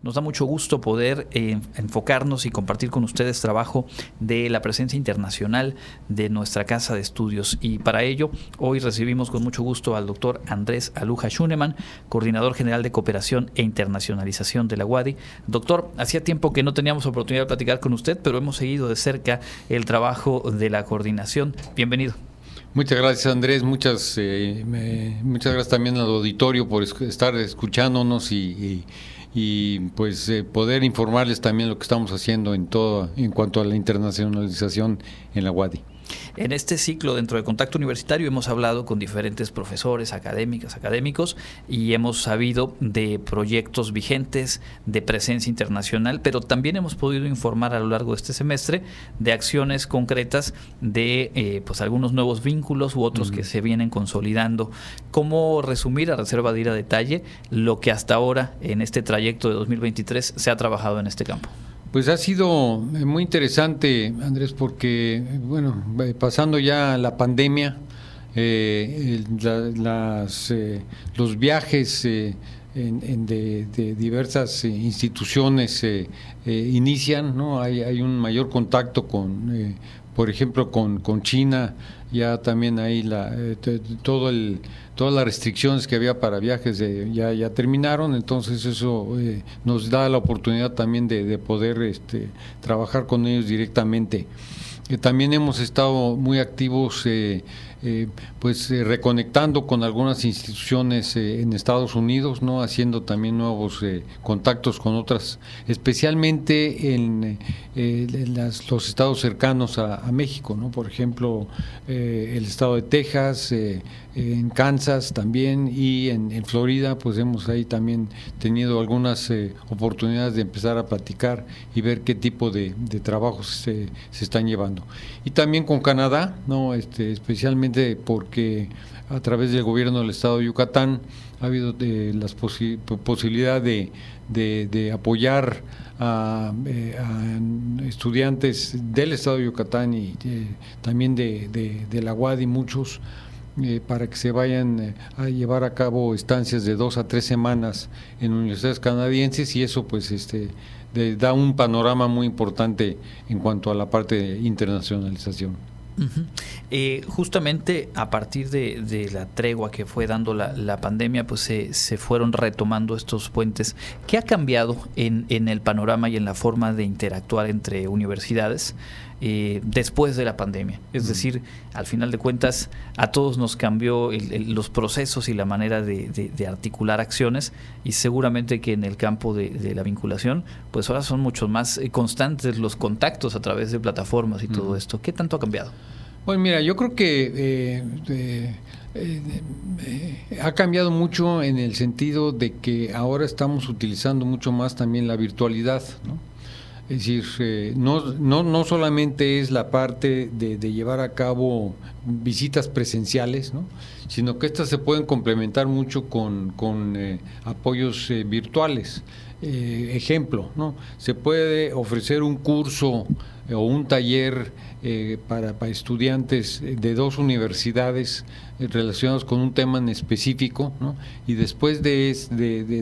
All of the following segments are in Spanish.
Nos da mucho gusto poder eh, enfocarnos y compartir con ustedes trabajo de la presencia internacional de nuestra casa de estudios. Y para ello, hoy recibimos con mucho gusto al doctor Andrés Aluja Schunemann, coordinador general de cooperación e internacionalización de la UADI. Doctor, hacía tiempo que no teníamos oportunidad de platicar con usted, pero hemos seguido de cerca el trabajo de la coordinación. Bienvenido. Muchas gracias Andrés, muchas, eh, muchas gracias también al auditorio por estar escuchándonos y y pues eh, poder informarles también lo que estamos haciendo en todo en cuanto a la internacionalización en la UADI. En este ciclo dentro de Contacto Universitario hemos hablado con diferentes profesores, académicas, académicos y hemos sabido de proyectos vigentes, de presencia internacional, pero también hemos podido informar a lo largo de este semestre de acciones concretas de eh, pues algunos nuevos vínculos u otros que se vienen consolidando. ¿Cómo resumir a reserva de ir a detalle lo que hasta ahora en este trayecto de 2023 se ha trabajado en este campo? Pues ha sido eh, muy interesante, Andrés, porque, bueno, eh, pasando ya la pandemia, eh, las, los viajes de, diversas instituciones inician, ¿no? Hay, hay, un mayor contacto con, por ejemplo, con, con China, ya también ahí la, todo el todas las restricciones que había para viajes ya, ya terminaron, entonces eso eh, nos da la oportunidad también de, poder este, trabajar con ellos directamente. Eh, también hemos estado muy activos eh, eh, pues eh, reconectando con algunas instituciones eh, en Estados Unidos, no haciendo también nuevos contactos con otras, especialmente en, los estados cercanos a, México, no, por ejemplo el estado de Texas, en Kansas también y en, Florida, pues hemos ahí también tenido algunas oportunidades de empezar a platicar y ver qué tipo de, trabajos se, se están llevando. Y también con Canadá, no, este, especialmente porque a través del gobierno del Estado de Yucatán ha habido de, las posibilidad de, de, apoyar a, eh, estudiantes del Estado de Yucatán y eh, también de, la UAD y muchos eh, para que se vayan a llevar a cabo estancias de dos a tres semanas en universidades canadienses y eso pues este da un panorama muy importante en cuanto a la parte de internacionalización. Eh, justamente a partir de, la tregua que fue dando la, pandemia, pues se, fueron retomando estos puentes. ¿Qué ha cambiado en, el panorama y en la forma de interactuar entre universidades eh, después de la pandemia? Es decir, al final de cuentas, a todos nos cambió los procesos y la manera de, articular acciones y seguramente que en el campo de, la vinculación, pues ahora son mucho más eh, constantes los contactos a través de plataformas y todo esto. ¿Qué tanto ha cambiado? Bueno, mira, yo creo que eh, eh, eh, ha cambiado mucho en el sentido de que ahora estamos utilizando mucho más también la virtualidad, ¿no? Es decir, no, no, no, solamente es la parte de, llevar a cabo visitas presenciales, ¿no? sino que estas se pueden complementar mucho con, con apoyos virtuales. Ejemplo, ¿no? se puede ofrecer un curso o un taller eh, para, estudiantes de dos universidades eh, relacionados con un tema en específico, ¿no? y después de,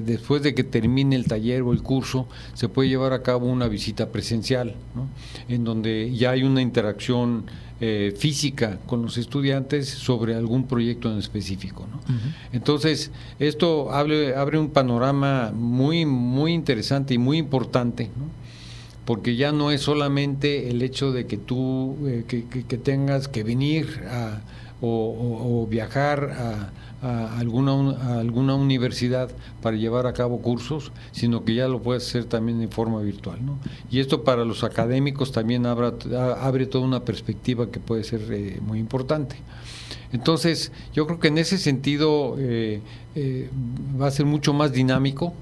después de que termine el taller o el curso, se puede llevar a cabo una visita presencial, ¿no? en donde ya hay una interacción eh, física con los estudiantes sobre algún proyecto en específico. ¿no? Entonces, esto abre, abre un panorama muy, muy interesante y muy importante. ¿no? porque ya no es solamente el hecho de que tú eh, que, tengas que venir a, o, viajar a, alguna, alguna universidad para llevar a cabo cursos, sino que ya lo puedes hacer también en forma virtual. Y esto para los académicos también abre, toda una perspectiva que puede ser eh, muy importante. Entonces, yo creo que en ese sentido eh, va a ser mucho más dinámico,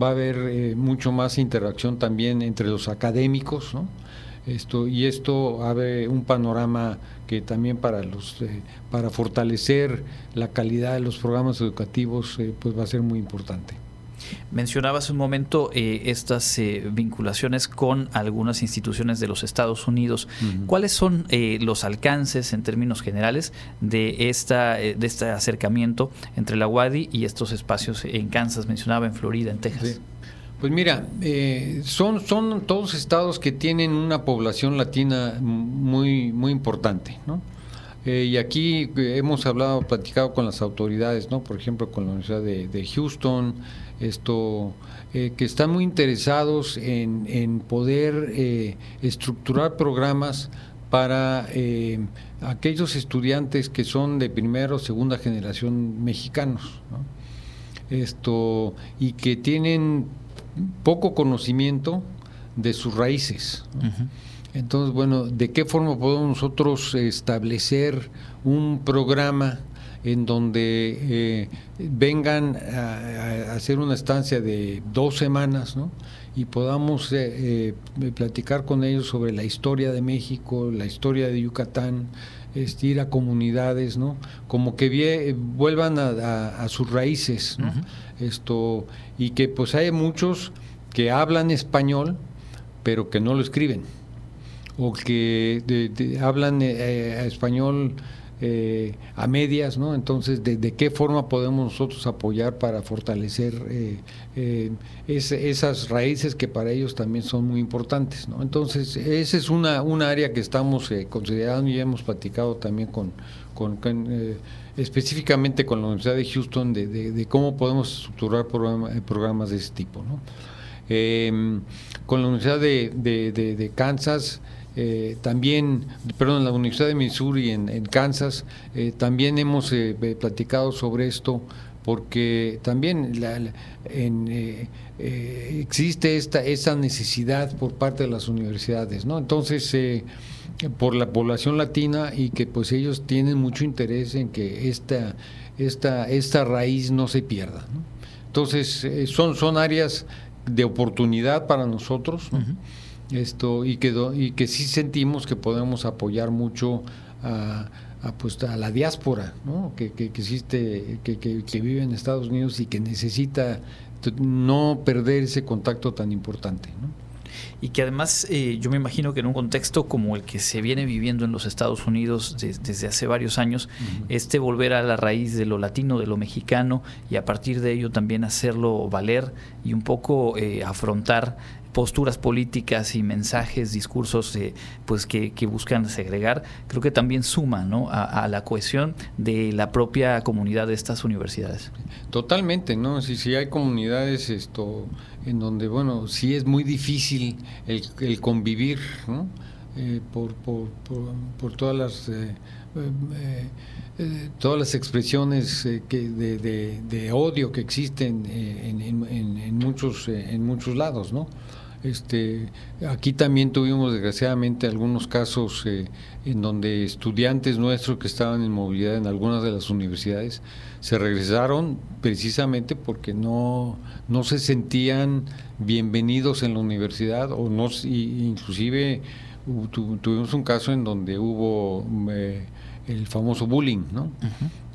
va a haber eh, mucho más interacción también entre los académicos, ¿no? Esto, y esto abre un panorama que también para los eh, para fortalecer la calidad de los programas educativos eh, pues va a ser muy importante. Mencionabas un momento eh, estas eh, vinculaciones con algunas instituciones de los Estados Unidos. ¿Cuáles son eh, los alcances en términos generales de, esta, de este acercamiento entre la UADI y estos espacios en Kansas, mencionaba en Florida, en Texas? Pues mira, eh, son, son todos estados que tienen una población latina muy, muy importante, ¿no? Eh, y aquí eh, hemos hablado, platicado con las autoridades, ¿no? Por ejemplo, con la Universidad de, Houston, esto, que están muy interesados en, en poder estructurar programas para aquellos estudiantes que son de primera o segunda generación mexicanos, ¿no? Esto, y que tienen poco conocimiento de sus raíces. Entonces, bueno, ¿de qué forma podemos nosotros establecer un programa en donde eh, vengan a, hacer una estancia de dos semanas, ¿no? y podamos eh, eh, platicar con ellos sobre la historia de México, la historia de Yucatán, este, ir a comunidades, ¿no? Como que vuelvan a, sus raíces, ¿no? Esto, y que pues hay muchos que hablan español, pero que no lo escriben, o que hablan eh, español eh, a medias, ¿no? Entonces, de, qué forma podemos nosotros apoyar para fortalecer eh, eh, esas raíces que para ellos también son muy importantes, ¿no? Entonces, esa es una, una área que estamos considerando y hemos platicado también con, con, específicamente con la Universidad de Houston de, cómo podemos estructurar programas de ese tipo, ¿no? con la Universidad de Kansas, eh, también, perdón, la Universidad de Missouri en, Kansas, eh, también hemos eh, platicado sobre esto porque también existe esta esa necesidad por parte de las universidades, ¿no? Entonces, por la población latina y que pues ellos tienen mucho interés en que esta esta esta raíz no se pierda. Entonces, son son áreas de oportunidad para nosotros. ¿no? esto y que y que sí sentimos que podemos apoyar mucho a, pues, a la diáspora ¿no? que, que, existe que, que, vive en Estados Unidos y que necesita no perder ese contacto tan importante ¿no? Y que además eh, yo me imagino que en un contexto como el que se viene viviendo en los Estados Unidos desde hace varios años, este volver a la raíz de lo latino, de lo mexicano y a partir de ello también hacerlo valer y un poco eh, afrontar posturas políticas y mensajes, discursos eh, pues que, buscan segregar, creo que también suma ¿no? a, la cohesión de la propia comunidad de estas universidades. Totalmente, ¿no? Si, si hay comunidades esto en donde, bueno, sí es muy difícil el, convivir, ¿no? Eh, por, por, por, todas las... Eh, todas las expresiones que de, odio que existen en, en, en, muchos en muchos lados, ¿no? Este, aquí también tuvimos desgraciadamente algunos casos eh, en donde estudiantes nuestros que estaban en movilidad en algunas de las universidades se regresaron precisamente porque no, no se sentían bienvenidos en la universidad o no inclusive tuvimos un caso en donde hubo eh, el famoso bullying, ¿no?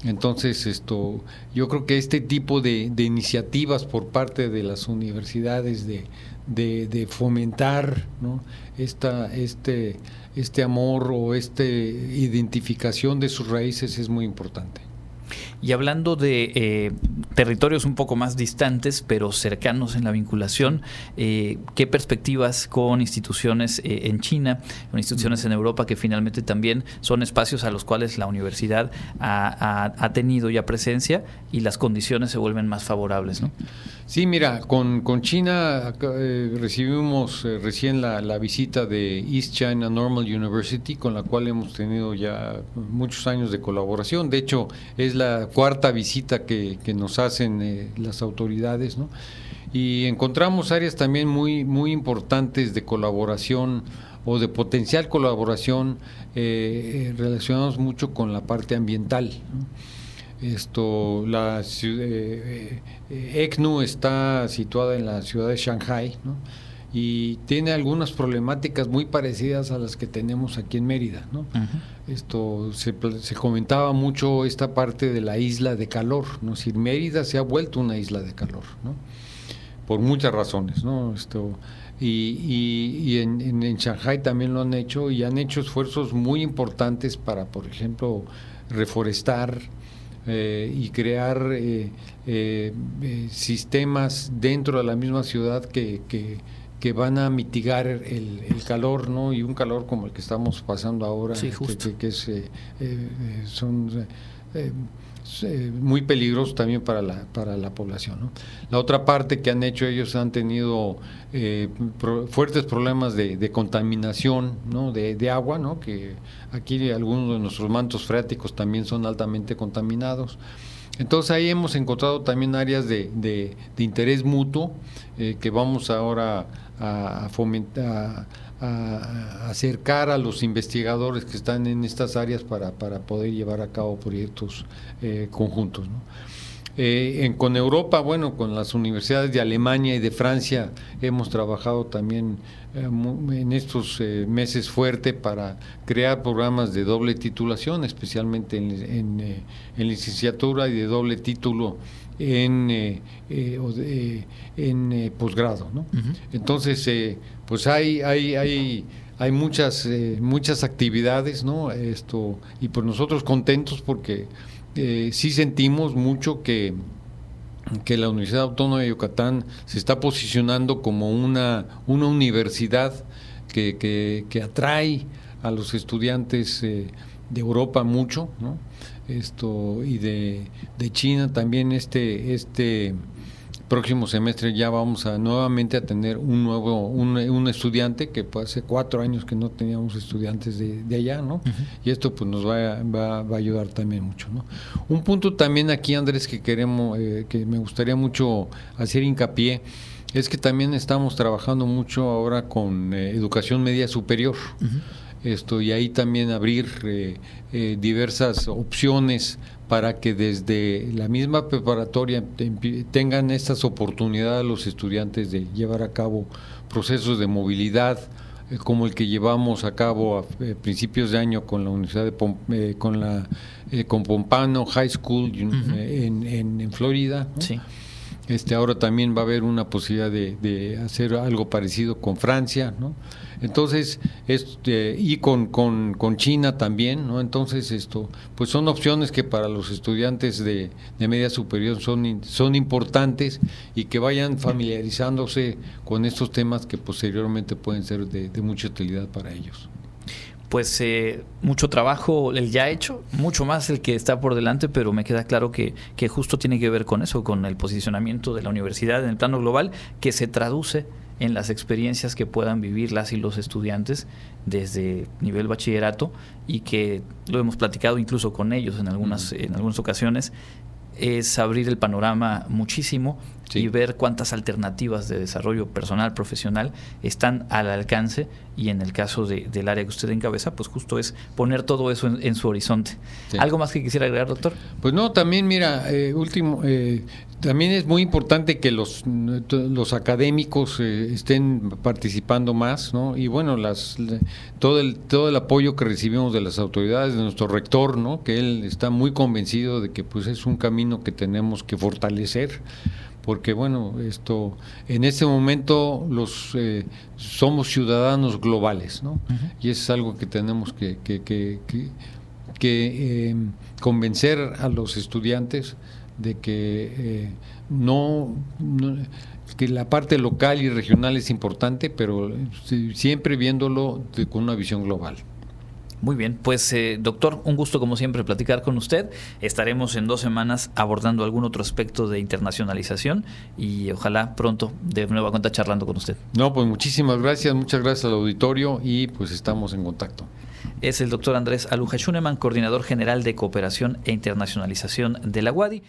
Entonces, esto, yo creo que este tipo de, iniciativas por parte de las universidades de, de, fomentar ¿no? esta, este, este amor o esta identificación de sus raíces es muy importante. Y hablando de eh, territorios un poco más distantes, pero cercanos en la vinculación, eh, ¿qué perspectivas con instituciones eh, en China, con instituciones en Europa que finalmente también son espacios a los cuales la universidad ha, tenido ya presencia y las condiciones se vuelven más favorables? ¿no? Sí, mira, con, con China recibimos recién la, la visita de East China Normal University, con la cual hemos tenido ya muchos años de colaboración. De hecho, es la cuarta visita que, nos hacen eh, las autoridades, ¿no? Y encontramos áreas también muy, muy importantes de colaboración o de potencial colaboración eh, eh relacionados mucho con la parte ambiental. Esto, la eh, ECNU está situada en la ciudad de Shanghai, ¿no? y tiene algunas problemáticas muy parecidas a las que tenemos aquí en Mérida. ¿no? Esto se, se, comentaba mucho esta parte de la isla de calor, ¿no? Si Mérida se ha vuelto una isla de calor, ¿no? Por muchas razones, ¿no? Esto y, y, en, en, Shanghai también lo han hecho y han hecho esfuerzos muy importantes para, por ejemplo, reforestar, y crear sistemas dentro de la misma ciudad que, que, van a mitigar el, calor, ¿no? Y un calor como el que estamos pasando ahora, sí, este, que, es, son muy peligroso también para la, para la población. La otra parte que han hecho ellos han tenido eh, fuertes problemas de, contaminación ¿no? de, agua, ¿no? que aquí algunos de nuestros mantos freáticos también son altamente contaminados. Entonces ahí hemos encontrado también áreas de, de, interés mutuo eh, que vamos ahora a, fomentar acercar a los investigadores que están en estas áreas para, para poder llevar a cabo proyectos eh, conjuntos. Eh, en, con Europa, bueno, con las universidades de Alemania y de Francia hemos trabajado también eh, en estos meses fuerte para crear programas de doble titulación, especialmente en, en licenciatura y de doble título en, eh, eh, en eh, posgrado. ¿no? Entonces, pues hay, hay, hay, hay muchas, muchas actividades, ¿no? Esto, y por nosotros contentos porque sí sentimos mucho que, que la Universidad Autónoma de Yucatán se está posicionando como una, una universidad que, que, que atrae a los estudiantes de Europa mucho, ¿no? esto y de, de China también este este próximo semestre ya vamos a nuevamente a tener un nuevo un, estudiante que hace cuatro años que no teníamos estudiantes de, allá no y esto pues nos va, va, va, a ayudar también mucho no un punto también aquí Andrés que queremos eh, que me gustaría mucho hacer hincapié es que también estamos trabajando mucho ahora con eh, educación media superior. Esto y ahí también abrir eh, eh, diversas opciones para que desde la misma preparatoria tengan estas oportunidades los estudiantes de llevar a cabo procesos de movilidad eh, como el que llevamos a cabo a principios de año con la Universidad de con la con Pompano High School en, en, Florida. Este, ahora también va a haber una posibilidad de, de hacer algo parecido con Francia, ¿no? Entonces, este, y con, con, China también, ¿no? Entonces, esto, pues son opciones que para los estudiantes de, de media superior son, son importantes y que vayan familiarizándose con estos temas que posteriormente pueden ser de, de mucha utilidad para ellos pues eh, mucho trabajo el ya hecho, mucho más el que está por delante, pero me queda claro que, que, justo tiene que ver con eso, con el posicionamiento de la universidad en el plano global, que se traduce en las experiencias que puedan vivir las y los estudiantes desde nivel bachillerato y que lo hemos platicado incluso con ellos en algunas, en algunas ocasiones, es abrir el panorama muchísimo y ver cuántas alternativas de desarrollo personal, profesional están al alcance y en el caso del área que usted encabeza, pues justo es poner todo eso en, su horizonte. ¿Algo más que quisiera agregar, doctor? Pues no, también mira, eh, último, eh, también es muy importante que los, los académicos eh, estén participando más, ¿no? Y bueno, las, todo, el, todo el apoyo que recibimos de las autoridades, de nuestro rector, ¿no? Que él está muy convencido de que pues es un camino que tenemos que fortalecer porque bueno, esto en este momento los eh, somos ciudadanos globales, ¿no? Y eso es algo que tenemos que, que, que, que em, convencer a los estudiantes de que eh, no, que la parte local y regional es importante, pero siempre viéndolo con una visión global. Muy bien, pues eh, doctor, un gusto como siempre platicar con usted. Estaremos en dos semanas abordando algún otro aspecto de internacionalización y ojalá pronto de nueva cuenta charlando con usted. No, pues muchísimas gracias, muchas gracias al auditorio y pues estamos en contacto. Es el doctor Andrés Aluja Schuneman, coordinador general de cooperación e internacionalización de la UADI.